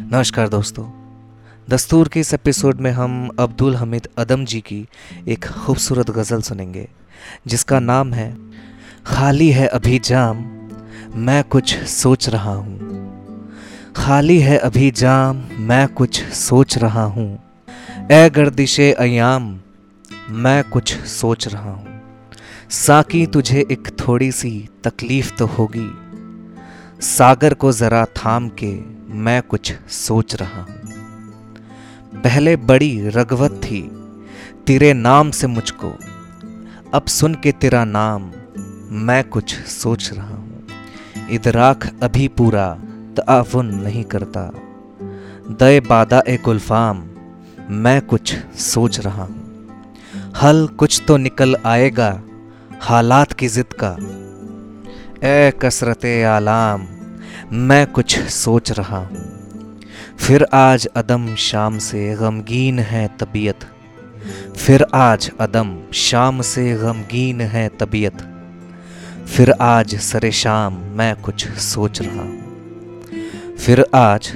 नमस्कार दोस्तों। दस्तूर के इस एपिसोड में हम अब्दुल हमीद अदम जी की एक खूबसूरत गज़ल सुनेंगे, जिसका नाम है, खाली है अभी जाम, मैं कुछ सोच रहा हूँ। खाली है अभी जाम, मैं कुछ सोच रहा हूँ। ए गर्दिश अयाम, मैं कुछ सोच रहा हूँ। साकी तुझे एक थोड़ी सी तकलीफ़ तो होगी, सागर को ज़रा थाम के मैं कुछ सोच रहा हूँ। पहले बड़ी रगवत थी, तेरे नाम से मुझको। अब सुन के तेरा नाम, मैं कुछ सोच रहा हूँ। इदराक अभी पूरा ताउन नहीं करता। दे बादा ए गुलफाम, मैं कुछ सोच रहा हूँ। हल कुछ तो निकल आएगा, हालात की जिद का। ए कसरत आलाम मैं कुछ सोच रहा हूँ। फिर आज अदम शाम से गमगीन है तबीयत। फिर आज अदम शाम से गमगीन है तबीयत। फिर आज सरे शाम मैं कुछ सोच रहा हूँ। फिर आज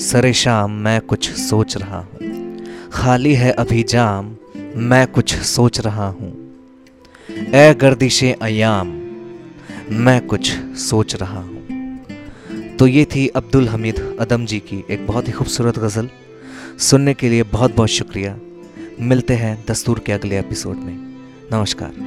सरे शाम मैं कुछ सोच रहा हूँ। खाली है अभी जाम मैं कुछ सोच रहा हूँ। ए गर्दिशे अयाम मैं कुछ सोच रहा हूँ। तो ये थी अब्दुल हमीद अदम जी की एक बहुत ही खूबसूरत गज़ल। सुनने के लिए बहुत बहुत शुक्रिया। मिलते हैं दस्तूर के अगले एपिसोड में। नमस्कार।